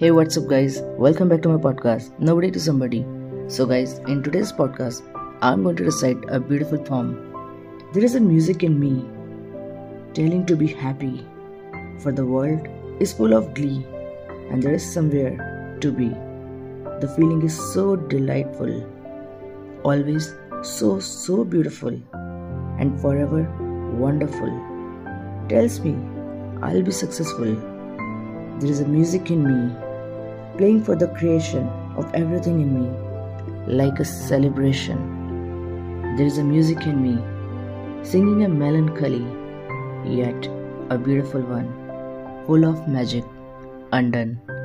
Hey, what's up, guys? Welcome back to my podcast, Nobody to Somebody. So, guys, in today's podcast, I'm going to recite a beautiful poem. There is a music in me telling to be happy, for the world is full of glee, and there is somewhere to be. The feeling is so delightful, always so, so beautiful, and forever wonderful. Tells me I'll be successful. There is a music in me playing for the creation of everything in me, like a celebration. There is a music in me, singing a melancholy, yet a beautiful one, full of magic, undone.